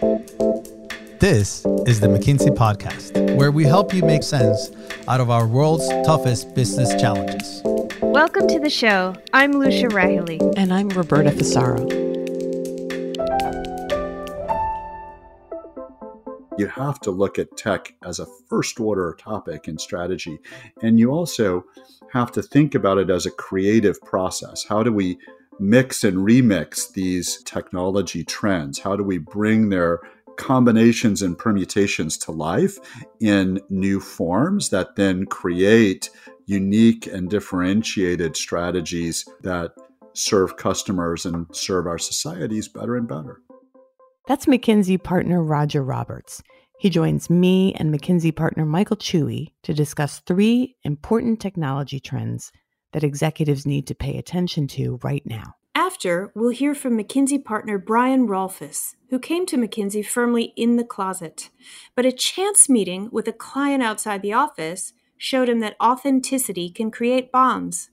This is the McKinsey Podcast, where we help you make sense out of our world's toughest business challenges. Welcome to the show. I'm Lucia Rahilly. And I'm Roberta Fusaro. You have to look at tech as a first order topic in strategy. And you also have to think about it as a creative process. How do we mix and remix these technology trends? How do we bring their combinations and permutations to life in new forms that then create unique and differentiated strategies that serve customers and serve our societies better and better. That's McKinsey partner Roger Roberts. He joins me and McKinsey partner Michael Chui to discuss three important technology trends that executives need to pay attention to right now. After, we'll hear from McKinsey partner Brian Rolfes, who came to McKinsey firmly in the closet. But a chance meeting with a client outside the office showed him that authenticity can create bonds.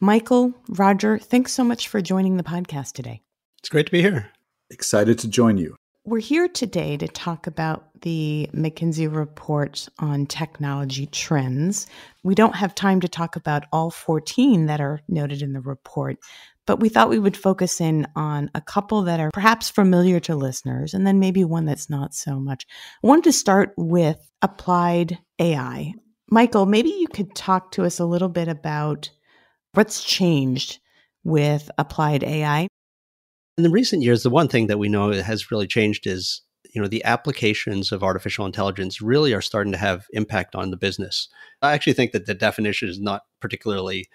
Michael, Roger, thanks so much for joining the podcast today. It's great to be here. Excited to join you. We're here today to talk about the McKinsey report on technology trends. We don't have time to talk about all 14 that are noted in the report, but we thought we would focus in on a couple that are perhaps familiar to listeners and then maybe one that's not so much. I wanted to start with applied AI. Michael, maybe you could talk to us a little bit about what's changed with applied AI in the recent years, the one thing that we know has really changed is you know the applications of artificial intelligence really are starting to have impact on the business. I actually think that the definition is not particularly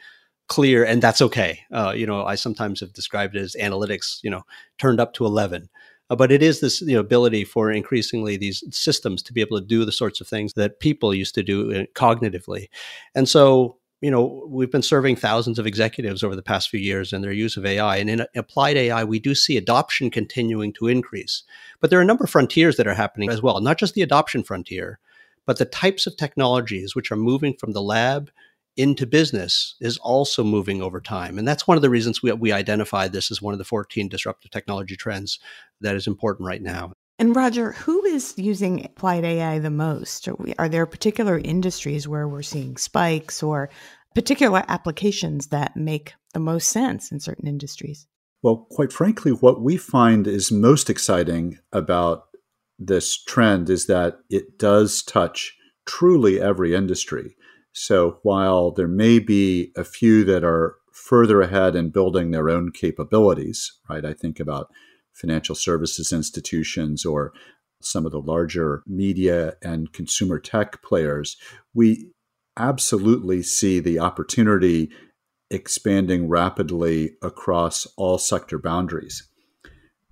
clear, and that's okay. Uh, you know, I sometimes have described it as analytics, you know, turned up to eleven. Uh, but it is this you know, ability for increasingly these systems to be able to do the sorts of things that people used to do uh, cognitively, and so you know, we've been serving thousands of executives over the past few years and their use of AI. And in applied AI, we do see adoption continuing to increase. But there are a number of frontiers that are happening as well, not just the adoption frontier, but the types of technologies which are moving from the lab into business is also moving over time. And that's one of the reasons we, we identified this as one of the 14 disruptive technology trends that is important right now. And Roger, who is using applied AI the most? Are, we, are, there particular industries where we're seeing spikes or particular applications that make the most sense in certain industries? Well, quite frankly, what we find is most exciting about this trend is that it does touch truly every industry. So while there may be a few that are further ahead in building their own capabilities, right? I think about financial services institutions or some of the larger media and consumer tech players, we absolutely see the opportunity expanding rapidly across all sector boundaries.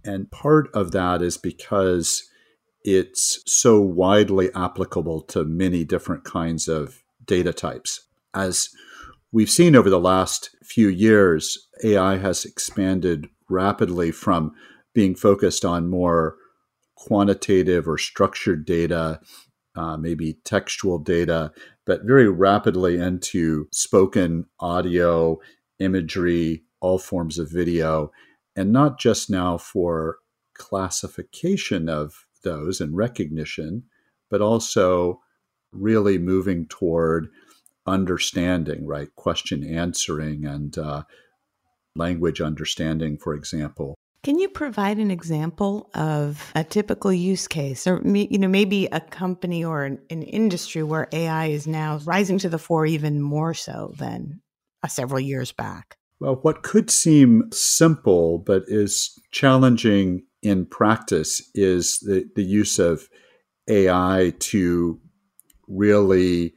And part of that is because it's so widely applicable to many different kinds of data types. As we've seen over the last few years, AI has expanded rapidly from being focused on more quantitative or structured data, uh, maybe textual data, but very rapidly into spoken audio, imagery, all forms of video, and not just now for classification of those and recognition, but also really moving toward understanding, right? Question answering and uh, language understanding, for example. Can you provide an example of a typical use case, or you know maybe a company or an, an industry where AI is now rising to the fore even more so than uh, several years back? Well, what could seem simple but is challenging in practice is the, the use of AI to really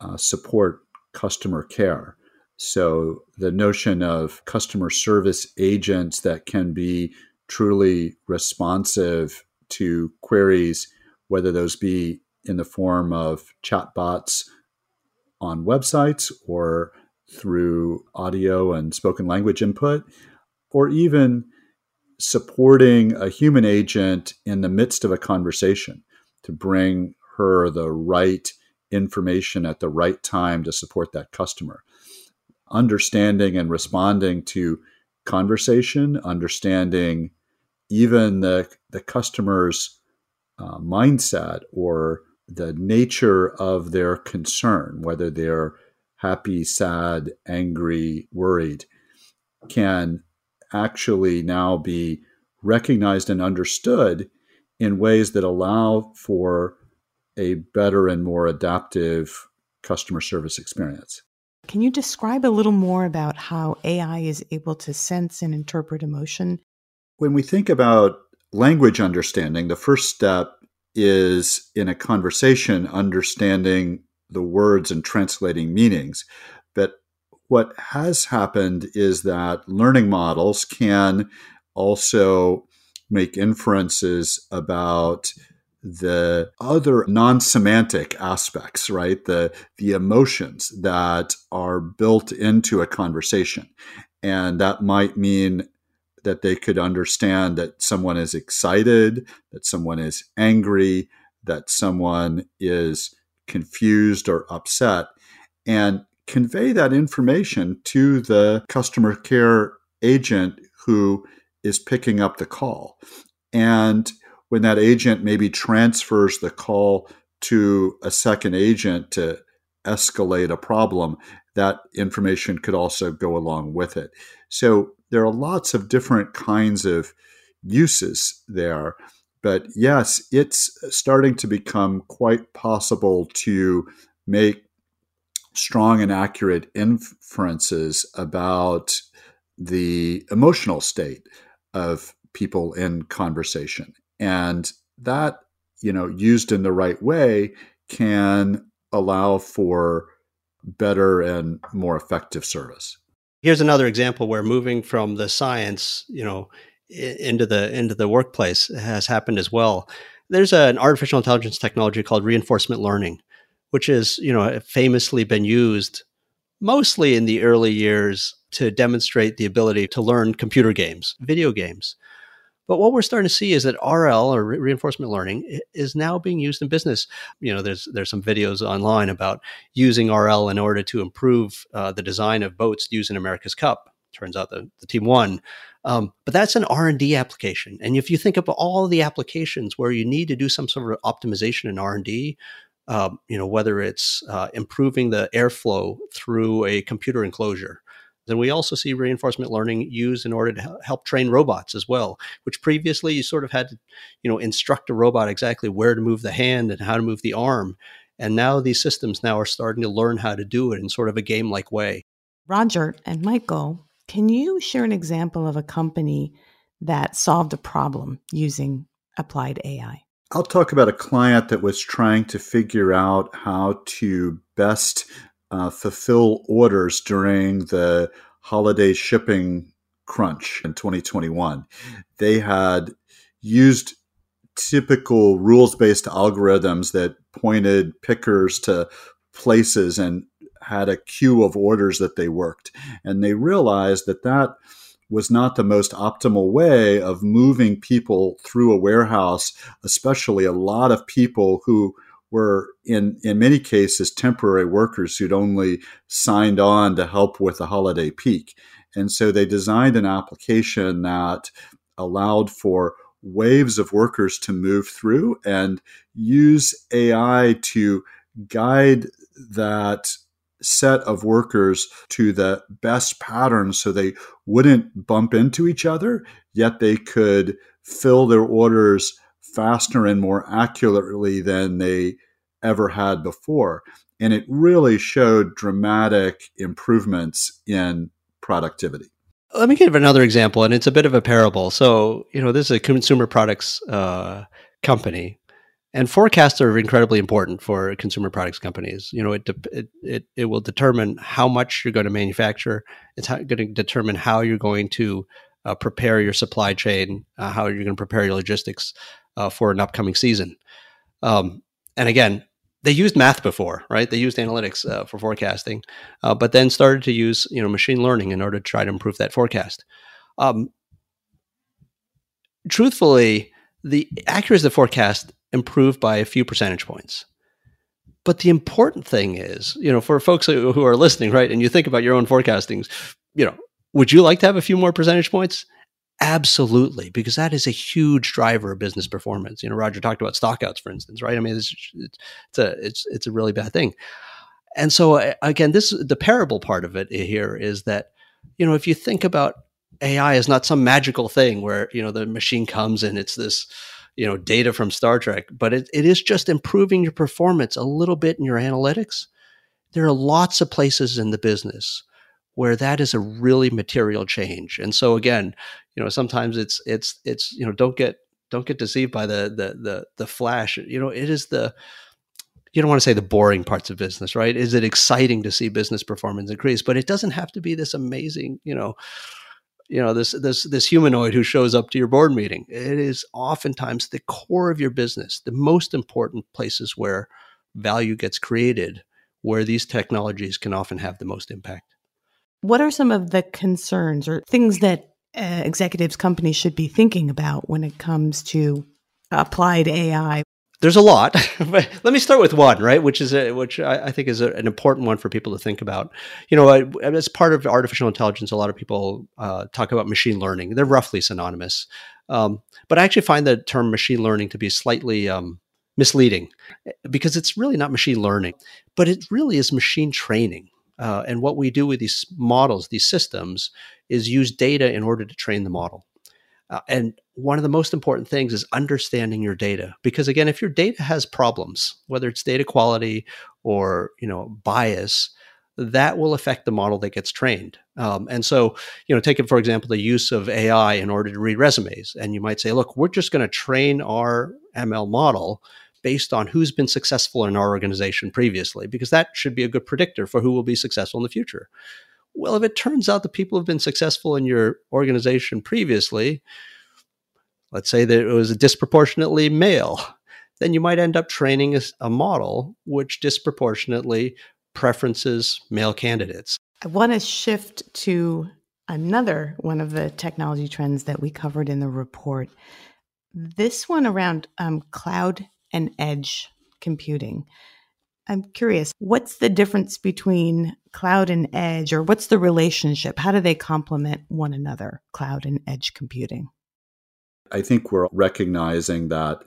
uh, support customer care. So the notion of customer service agents that can be truly responsive to queries, whether those be in the form of chatbots on websites or through audio and spoken language input, or even supporting a human agent in the midst of a conversation to bring her the right information at the right time to support that customer understanding and responding to conversation, understanding even the, the customer's uh, mindset or the nature of their concern, whether they're happy, sad, angry, worried, can actually now be recognized and understood in ways that allow for a better and more adaptive customer service experience. Can you describe a little more about how AI is able to sense and interpret emotion? When we think about language understanding, the first step is in a conversation understanding the words and translating meanings. But what has happened is that learning models can also make inferences about the other non-semantic aspects right? The the emotions that are built into a conversation. And that might mean that they could understand that someone is excited that someone is angry that someone is confused or upset and convey that information to the customer care agent who is picking up the call. And when that agent maybe transfers the call to a second agent to escalate a problem, that information could also go along with it. So there are lots of different kinds of uses there. But yes, it's starting to become quite possible to make strong and accurate inferences about the emotional state of people in conversation and that you know used in the right way can allow for better and more effective service. Here's another example where moving from the science you know into the into the workplace has happened as well. There's an artificial intelligence technology called reinforcement learning which is you know famously been used mostly in the early years to demonstrate the ability to learn computer games video games but what we're starting to see is that RL or reinforcement learning is now being used in business. You know, there's there's some videos online about using RL in order to improve uh, the design of boats used in America's Cup. Turns out the, the team won, um, but that's an R and D application. And if you think of all the applications where you need to do some sort of optimization in R and D, um, you know, whether it's uh, improving the airflow through a computer enclosure, then we also see reinforcement learning used in order to help train robots as well, which previously you sort of had to, you know, instruct a robot exactly where to move the hand and how to move the arm. And now these systems now are starting to learn how to do it in sort of a game like way. Roger and Michael, can you share an example of a company that solved a problem using applied AI? I'll talk about a client that was trying to figure out how to best uh, fulfill orders during the holiday shipping crunch in 2021. They had used typical rules based algorithms that pointed pickers to places and had a queue of orders that they worked. And they realized that that was not the most optimal way of moving people through a warehouse, especially a lot of people who were in in many cases temporary workers who'd only signed on to help with the holiday peak. And so they designed an application that allowed for waves of workers to move through and use AI to guide that set of workers to the best pattern so they wouldn't bump into each other, yet they could fill their orders faster and more accurately than they ever had before. And it really showed dramatic improvements in productivity. Let me give another example, and it's a bit of a parable. So, you know, this is a consumer products uh, company, and forecasts are incredibly important for consumer products companies. You know, it it it, it will determine how much you're going to manufacture. It's going to determine how you're going to uh, prepare your supply chain, uh, how you're going to prepare your logistics uh, for an upcoming season. Um, and again, they used math before, right? They used analytics uh, for forecasting, uh, but then started to use you know machine learning in order to try to improve that forecast. Um, truthfully, the accuracy of the forecast improved by a few percentage points. But the important thing is, you know, for folks who are listening, right, and you think about your own forecastings, you know, would you like to have a few more percentage points? Absolutely, because that is a huge driver of business performance. You know, Roger talked about stockouts, for instance, right? I mean, it's, it's a it's it's a really bad thing. And so again, this the parable part of it eh, here is that you know if you think about AI is not some magical thing where you know the machine comes and it's this you know data from Star Trek, but it, it is just improving your performance a little bit in your analytics. There are lots of places in the business where that is a really material change. And so again, you know, sometimes it's it's it's you know don't get don't get deceived by the the the the flash. You know, it is the you don't want to say the boring parts of business, right? Is it exciting to see business performance increase? But it doesn't have to be this amazing, you know, you know this this this humanoid who shows up to your board meeting it is oftentimes the core of your business the most important places where value gets created where these technologies can often have the most impact what are some of the concerns or things that uh, executives companies should be thinking about when it comes to applied ai there's a lot, but let me start with one, right? Which is a, which I, I think is a, an important one for people to think about. You know, as part of artificial intelligence, a lot of people uh, talk about machine learning. They're roughly synonymous, um, but I actually find the term machine learning to be slightly um, misleading because it's really not machine learning, but it really is machine training. Uh, and what we do with these models, these systems, is use data in order to train the model. Uh, and one of the most important things is understanding your data because again if your data has problems whether it's data quality or you know bias that will affect the model that gets trained um, and so you know take it for example the use of ai in order to read resumes and you might say look we're just going to train our ml model based on who's been successful in our organization previously because that should be a good predictor for who will be successful in the future well, if it turns out the people have been successful in your organization previously, let's say that it was disproportionately male, then you might end up training a, a model which disproportionately preferences male candidates. I want to shift to another one of the technology trends that we covered in the report. This one around um, cloud and edge computing. I'm curious, what's the difference between cloud and edge, or what's the relationship? How do they complement one another, cloud and edge computing? I think we're recognizing that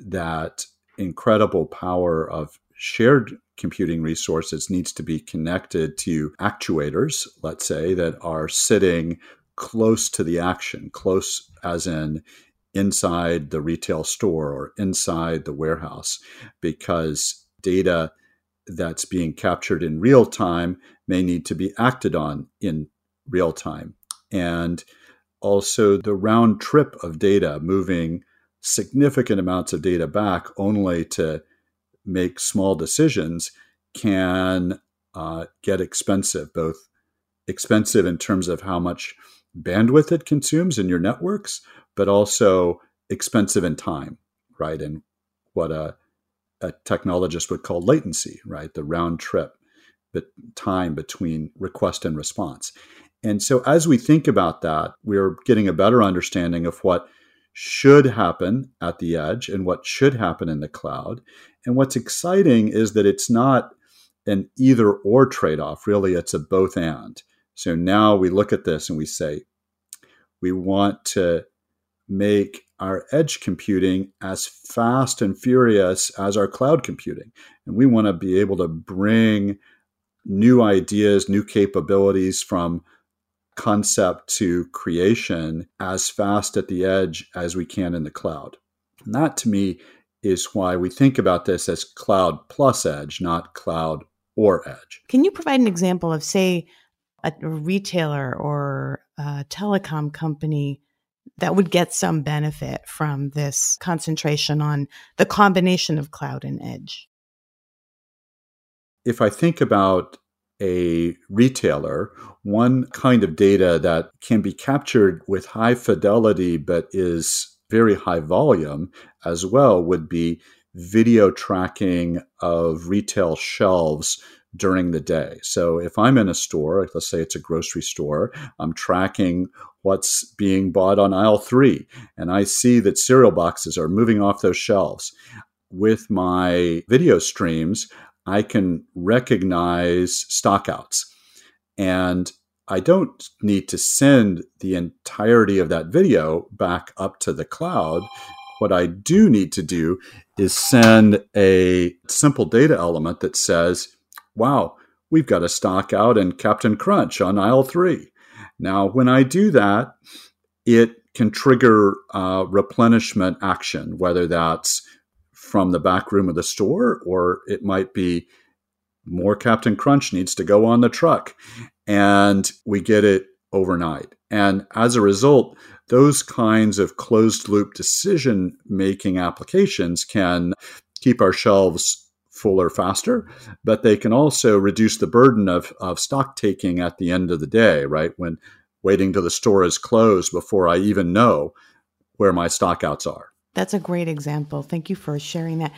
that incredible power of shared computing resources needs to be connected to actuators, let's say, that are sitting close to the action, close as in inside the retail store or inside the warehouse, because data that's being captured in real time may need to be acted on in real time. And also the round trip of data, moving significant amounts of data back only to make small decisions, can uh, get expensive, both expensive in terms of how much bandwidth it consumes in your networks, but also expensive in time, right? And what a a technologist would call latency, right? The round trip, but time between request and response. And so as we think about that, we're getting a better understanding of what should happen at the edge and what should happen in the cloud. And what's exciting is that it's not an either or trade off, really, it's a both and. So now we look at this and we say, we want to make our edge computing as fast and furious as our cloud computing. And we want to be able to bring new ideas, new capabilities from concept to creation as fast at the edge as we can in the cloud. And that to me is why we think about this as cloud plus edge, not cloud or edge. Can you provide an example of, say, a retailer or a telecom company that would get some benefit from this concentration on the combination of cloud and edge? If I think about a retailer, one kind of data that can be captured with high fidelity but is very high volume as well would be video tracking of retail shelves during the day. So if I'm in a store, let's say it's a grocery store, I'm tracking what's being bought on aisle three, and I see that cereal boxes are moving off those shelves. With my video streams, I can recognize stockouts. And I don't need to send the entirety of that video back up to the cloud. What I do need to do is send a simple data element that says, wow, we've got a stock out in Captain Crunch on aisle three. Now, when I do that, it can trigger uh, replenishment action, whether that's from the back room of the store or it might be more Captain Crunch needs to go on the truck. And we get it overnight. And as a result, those kinds of closed loop decision making applications can keep our shelves fuller faster, but they can also reduce the burden of, of stock taking at the end of the day, right? When waiting till the store is closed before I even know where my stockouts are. That's a great example. Thank you for sharing that.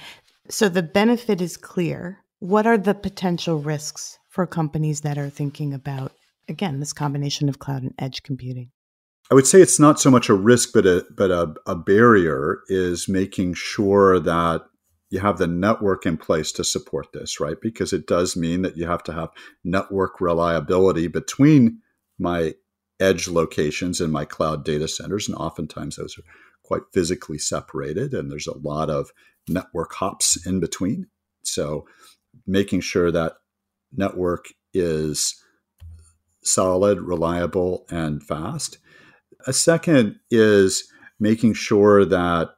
So the benefit is clear. What are the potential risks for companies that are thinking about, again, this combination of cloud and edge computing? I would say it's not so much a risk, but a but a, a barrier is making sure that you have the network in place to support this, right? Because it does mean that you have to have network reliability between my edge locations and my cloud data centers, and oftentimes those are quite physically separated, and there's a lot of network hops in between. So, making sure that network is solid, reliable, and fast a second is making sure that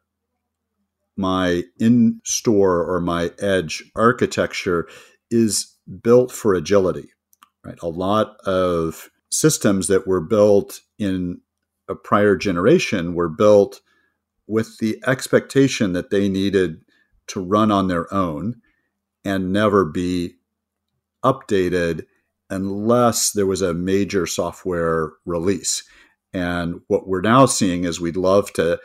my in store or my edge architecture is built for agility. Right, a lot of systems that were built in a prior generation were built with the expectation that they needed to run on their own and never be updated unless there was a major software release. And what we're now seeing is we'd love to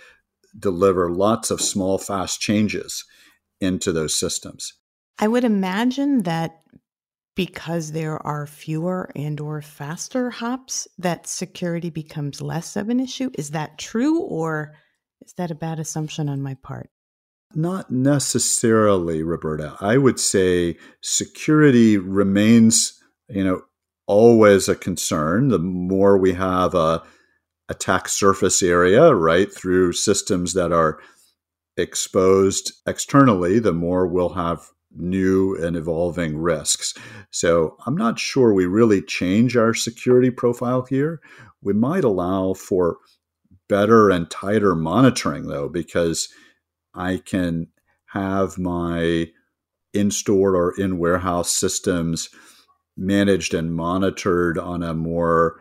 deliver lots of small, fast changes into those systems. I would imagine that because there are fewer and or faster hops that security becomes less of an issue. Is that true or is that a bad assumption on my part? Not necessarily roberta. I would say security remains you know always a concern. The more we have a attack surface area, right, through systems that are exposed externally, the more we'll have new and evolving risks. So I'm not sure we really change our security profile here. We might allow for better and tighter monitoring, though, because I can have my in store or in warehouse systems managed and monitored on a more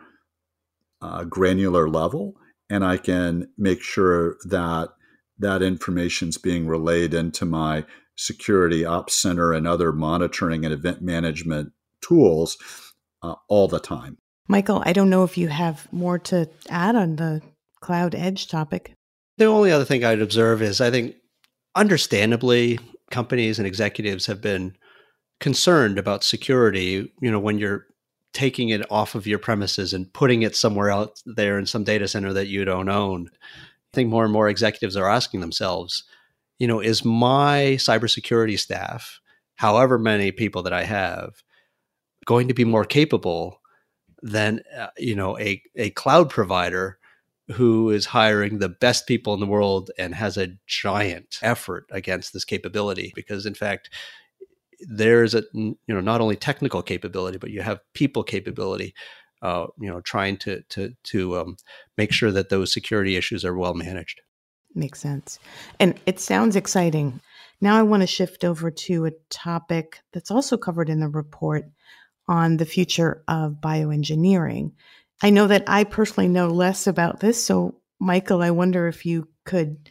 uh, granular level, and I can make sure that that information is being relayed into my security ops center and other monitoring and event management tools uh, all the time. Michael, I don't know if you have more to add on the cloud edge topic. The only other thing I'd observe is I think, understandably, companies and executives have been concerned about security. You know, when you're taking it off of your premises and putting it somewhere out there in some data center that you don't own. I think more and more executives are asking themselves, you know, is my cybersecurity staff, however many people that I have, going to be more capable than uh, you know a a cloud provider who is hiring the best people in the world and has a giant effort against this capability because in fact there's a you know not only technical capability but you have people capability uh, you know trying to to to um, make sure that those security issues are well managed. Makes sense. And it sounds exciting. Now i want to shift over to a topic that's also covered in the report on the future of bioengineering. I know that i personally know less about this so michael i wonder if you could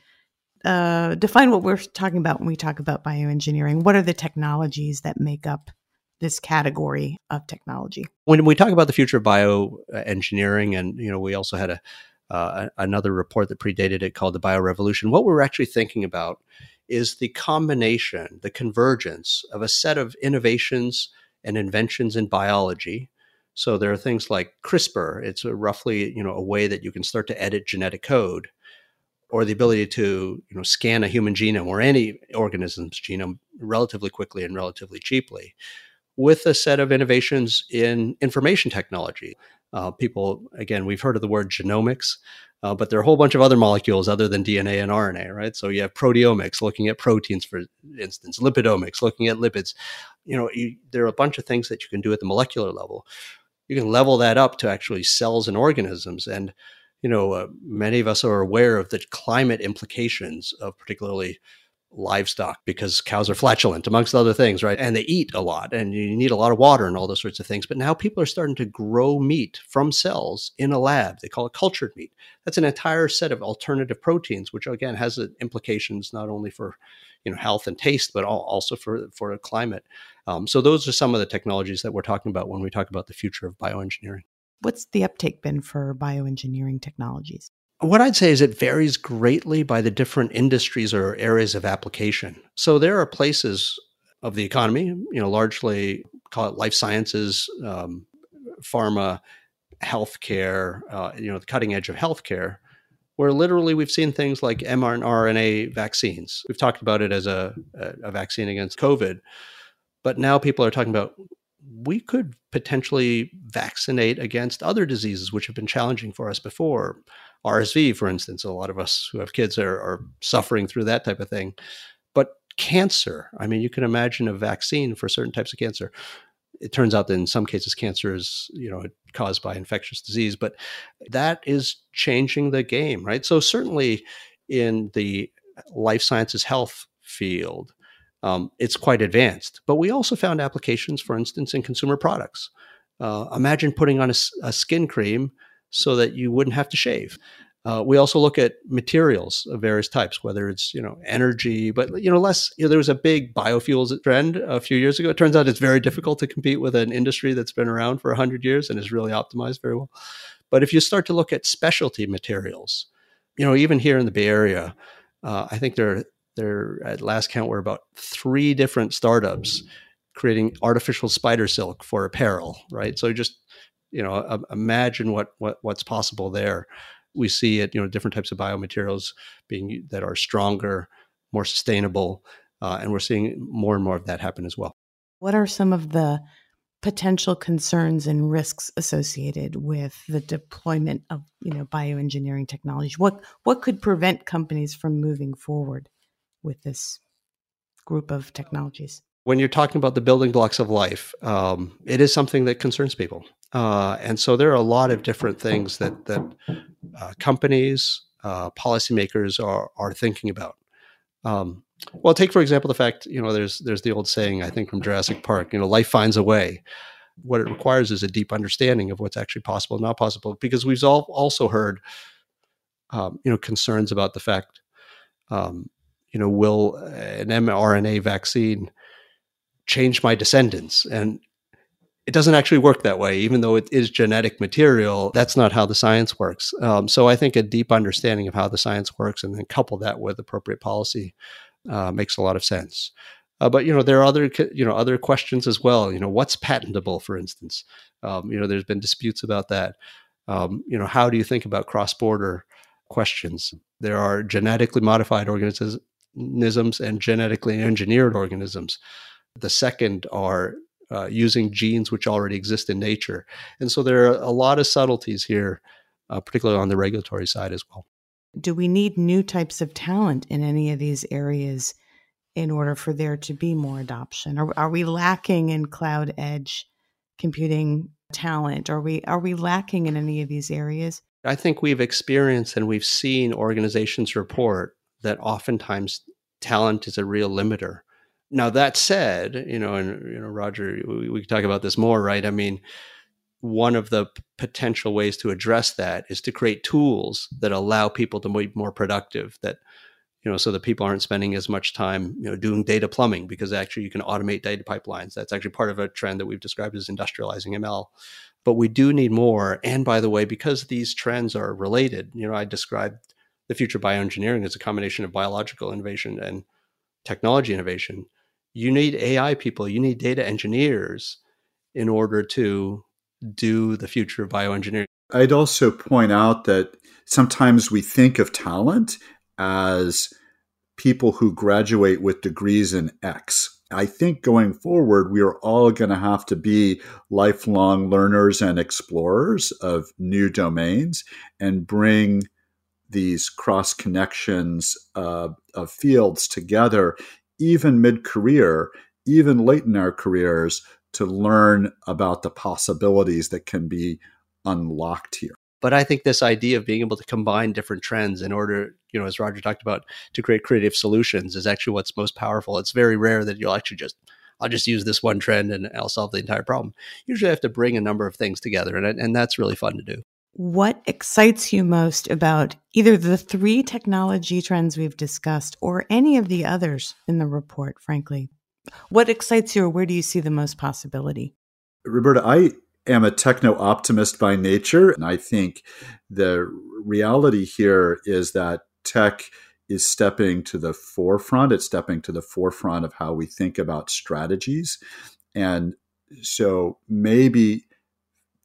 uh, define what we're talking about when we talk about bioengineering. What are the technologies that make up this category of technology? When we talk about the future of bioengineering, and you know, we also had a uh, another report that predated it called the Biorevolution. What we're actually thinking about is the combination, the convergence of a set of innovations and inventions in biology. So there are things like CRISPR. It's roughly you know a way that you can start to edit genetic code or the ability to you know scan a human genome or any organism's genome relatively quickly and relatively cheaply with a set of innovations in information technology Uh, people, again, we've heard of the word genomics, uh, but there are a whole bunch of other molecules other than DNA and RNA, right? So you have proteomics, looking at proteins, for instance, lipidomics, looking at lipids. You know, you, there are a bunch of things that you can do at the molecular level. You can level that up to actually cells and organisms. And, you know, uh, many of us are aware of the climate implications of particularly livestock because cows are flatulent, amongst other things, right? And they eat a lot and you need a lot of water and all those sorts of things. But now people are starting to grow meat from cells in a lab. They call it cultured meat. That's an entire set of alternative proteins, which again has implications not only for you know health and taste, but also for for climate. Um, so those are some of the technologies that we're talking about when we talk about the future of bioengineering. What's the uptake been for bioengineering technologies? What I'd say is it varies greatly by the different industries or areas of application. So there are places of the economy, you know, largely call it life sciences, um, pharma, healthcare, uh, you know, the cutting edge of healthcare, where literally we've seen things like mRNA vaccines. We've talked about it as a, a vaccine against COVID, but now people are talking about we could potentially vaccinate against other diseases which have been challenging for us before. RSV, for instance, a lot of us who have kids are, are suffering through that type of thing. But cancer, I mean, you can imagine a vaccine for certain types of cancer. It turns out that in some cases, cancer is, you know, caused by infectious disease, but that is changing the game, right? So certainly in the life sciences health field, um, it's quite advanced. But we also found applications, for instance, in consumer products. Uh, imagine putting on a, a, skin cream so that you wouldn't have to shave. Uh, we also look at materials of various types, whether it's you know energy, but you know less. You know, there was a big biofuels trend a few years ago. It turns out it's very difficult to compete with an industry that's been around for hundred years and is really optimized very well. But if you start to look at specialty materials, you know even here in the Bay Area, uh, I think there are there at last count were about three different startups creating artificial spider silk for apparel right? So just you know imagine what, what what's possible there. We see it you know different types of biomaterials being that are stronger more sustainable uh, and we're seeing more and more of that happen as well. What are some of the potential concerns and risks associated with the deployment of you know bioengineering technology? What what could prevent companies from moving forward with this group of technologies? When you're talking about the building blocks of life, um, it is something that concerns people, uh, and so there are a lot of different things that that uh, companies, uh, policymakers are are thinking about. Um, well, take for example the fact you know there's there's the old saying I think from Jurassic Park, you know, life finds a way. What it requires is a deep understanding of what's actually possible and not possible, because we've all also heard, um, you know, concerns about the fact um, you know, will an mRNA vaccine change my descendants? And it doesn't actually work that way, even though it is genetic material. That's not how the science works. Um, so I think a deep understanding of how the science works and then couple that with appropriate policy uh, makes a lot of sense. Uh, but you know there are other you know other questions as well. You know what's patentable, for instance. Um, you know there's been disputes about that. Um, you know how do you think about cross border questions? There are genetically modified organisms organisms and genetically engineered organisms. The second are uh, using genes which already exist in nature. And so there are a lot of subtleties here, uh, particularly on the regulatory side as well. Do we need new types of talent in any of these areas in order for there to be more adoption? Are, are we lacking in cloud edge computing talent? Are we are we lacking in any of these areas? I think we've experienced and we've seen organizations report that oftentimes talent is a real limiter. Now that said, you know, and you know, Roger, we, we can talk about this more, right? I mean, one of the potential ways to address that is to create tools that allow people to be more productive. That you know, so that people aren't spending as much time, you know, doing data plumbing because actually you can automate data pipelines. That's actually part of a trend that we've described as industrializing ML. But we do need more. And by the way, because these trends are related, you know, I described the future bioengineering is a combination of biological innovation and technology innovation. You need AI people, you need data engineers in order to do the future of bioengineering. I'd also point out that sometimes we think of talent as people who graduate with degrees in X. I think going forward, we are all going to have to be lifelong learners and explorers of new domains and bring these cross connections uh, of fields together, even mid career, even late in our careers, to learn about the possibilities that can be unlocked here. But I think this idea of being able to combine different trends in order, you know, as Roger talked about, to create creative solutions is actually what's most powerful. It's very rare that you'll actually just, I'll just use this one trend and I'll solve the entire problem. Usually I have to bring a number of things together, and, and that's really fun to do. What excites you most about either the three technology trends we've discussed or any of the others in the report, frankly? What excites you or where do you see the most possibility? Roberta, I am a techno optimist by nature. And I think the reality here is that tech is stepping to the forefront. It's stepping to the forefront of how we think about strategies. And so maybe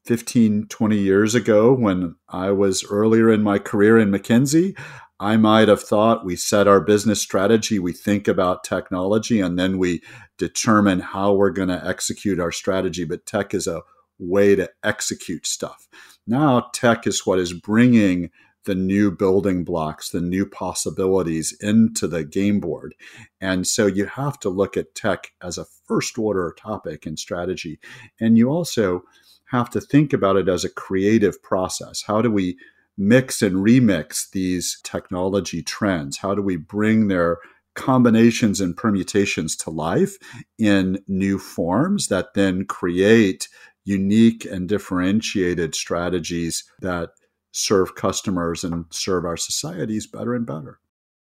15, 20 years ago, when I was earlier in my career in McKinsey, I might have thought we set our business strategy, we think about technology, and then we determine how we're going to execute our strategy. But tech is a way to execute stuff. Now, tech is what is bringing the new building blocks, the new possibilities into the game board. And so you have to look at tech as a first order topic in strategy. And you also have to think about it as a creative process. How do we mix and remix these technology trends? How do we bring their combinations and permutations to life in new forms that then create unique and differentiated strategies that serve customers and serve our societies better and better.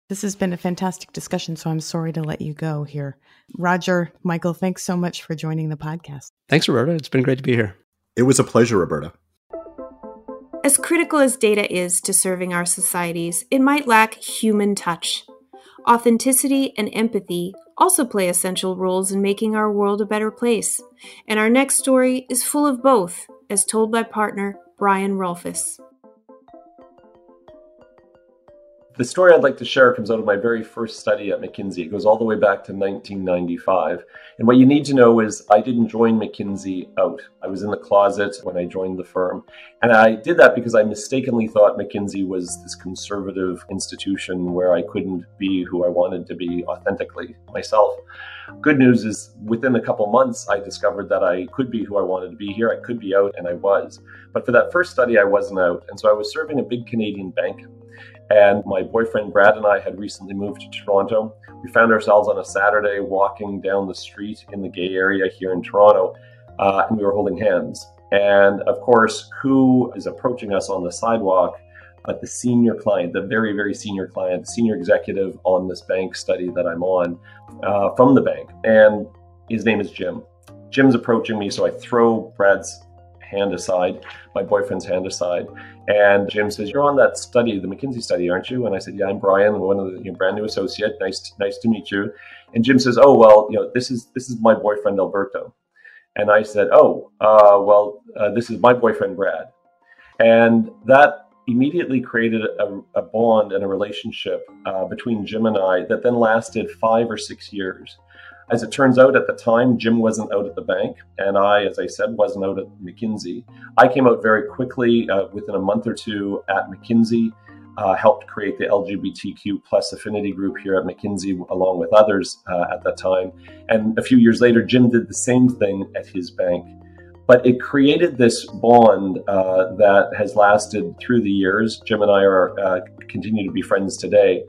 This has been a fantastic discussion, so I'm sorry to let you go here. Roger, Michael, thanks so much for joining the podcast. Thanks, Roberta. It's been great to be here. It was a pleasure, Roberta. As critical as data is to serving our societies, it might lack human touch. Authenticity and empathy also play essential roles in making our world a better place. And our next story is full of both, as told by partner Brian Rolfes. The story I'd like to share comes out of my very first study at McKinsey. It goes all the way back to 1995. And what you need to know is I didn't join McKinsey out. I was in the closet when I joined the firm. And I did that because I mistakenly thought McKinsey was this conservative institution where I couldn't be who I wanted to be authentically myself. Good news is within a couple months, I discovered that I could be who I wanted to be here. I could be out, and I was. But for that first study, I wasn't out. And so I was serving a big Canadian bank. And my boyfriend Brad and I had recently moved to Toronto. We found ourselves on a Saturday walking down the street in the gay area here in Toronto, uh, and we were holding hands. And of course, who is approaching us on the sidewalk? But the senior client, the very, very senior client, senior executive on this bank study that I'm on uh, from the bank. And his name is Jim. Jim's approaching me, so I throw Brad's hand aside, my boyfriend's hand aside. And Jim says, "You're on that study, the McKinsey study, aren't you?" And I said, "Yeah, I'm Brian, one of the you know, brand new associate. Nice, to, nice to meet you." And Jim says, "Oh well, you know, this is this is my boyfriend Alberto." And I said, "Oh, uh, well, uh, this is my boyfriend Brad." And that immediately created a, a bond and a relationship uh, between Jim and I that then lasted five or six years. As it turns out, at the time, Jim wasn't out at the bank, and I, as I said, wasn't out at McKinsey. I came out very quickly, uh, within a month or two, at McKinsey. Uh, helped create the LGBTQ plus affinity group here at McKinsey, along with others uh, at that time. And a few years later, Jim did the same thing at his bank. But it created this bond uh, that has lasted through the years. Jim and I are uh, continue to be friends today.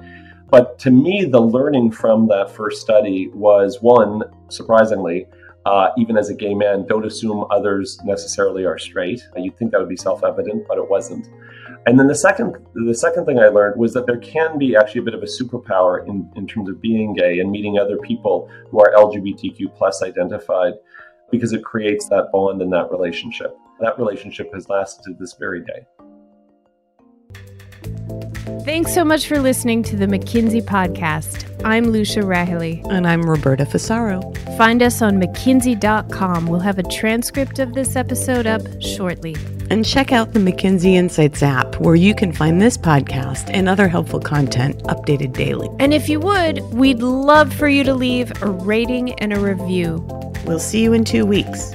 But to me, the learning from that first study was one, surprisingly, uh, even as a gay man, don't assume others necessarily are straight. You'd think that would be self-evident, but it wasn't. And then the second, the second thing I learned was that there can be actually a bit of a superpower in, in terms of being gay and meeting other people who are LGBTQ plus identified, because it creates that bond and that relationship. That relationship has lasted to this very day. Thanks so much for listening to the McKinsey podcast. I'm Lucia Rahilly. And I'm Roberta Fusaro. Find us on McKinsey.com. We'll have a transcript of this episode up shortly. And check out the McKinsey Insights app, where you can find this podcast and other helpful content updated daily. And if you would, we'd love for you to leave a rating and a review. We'll see you in two weeks.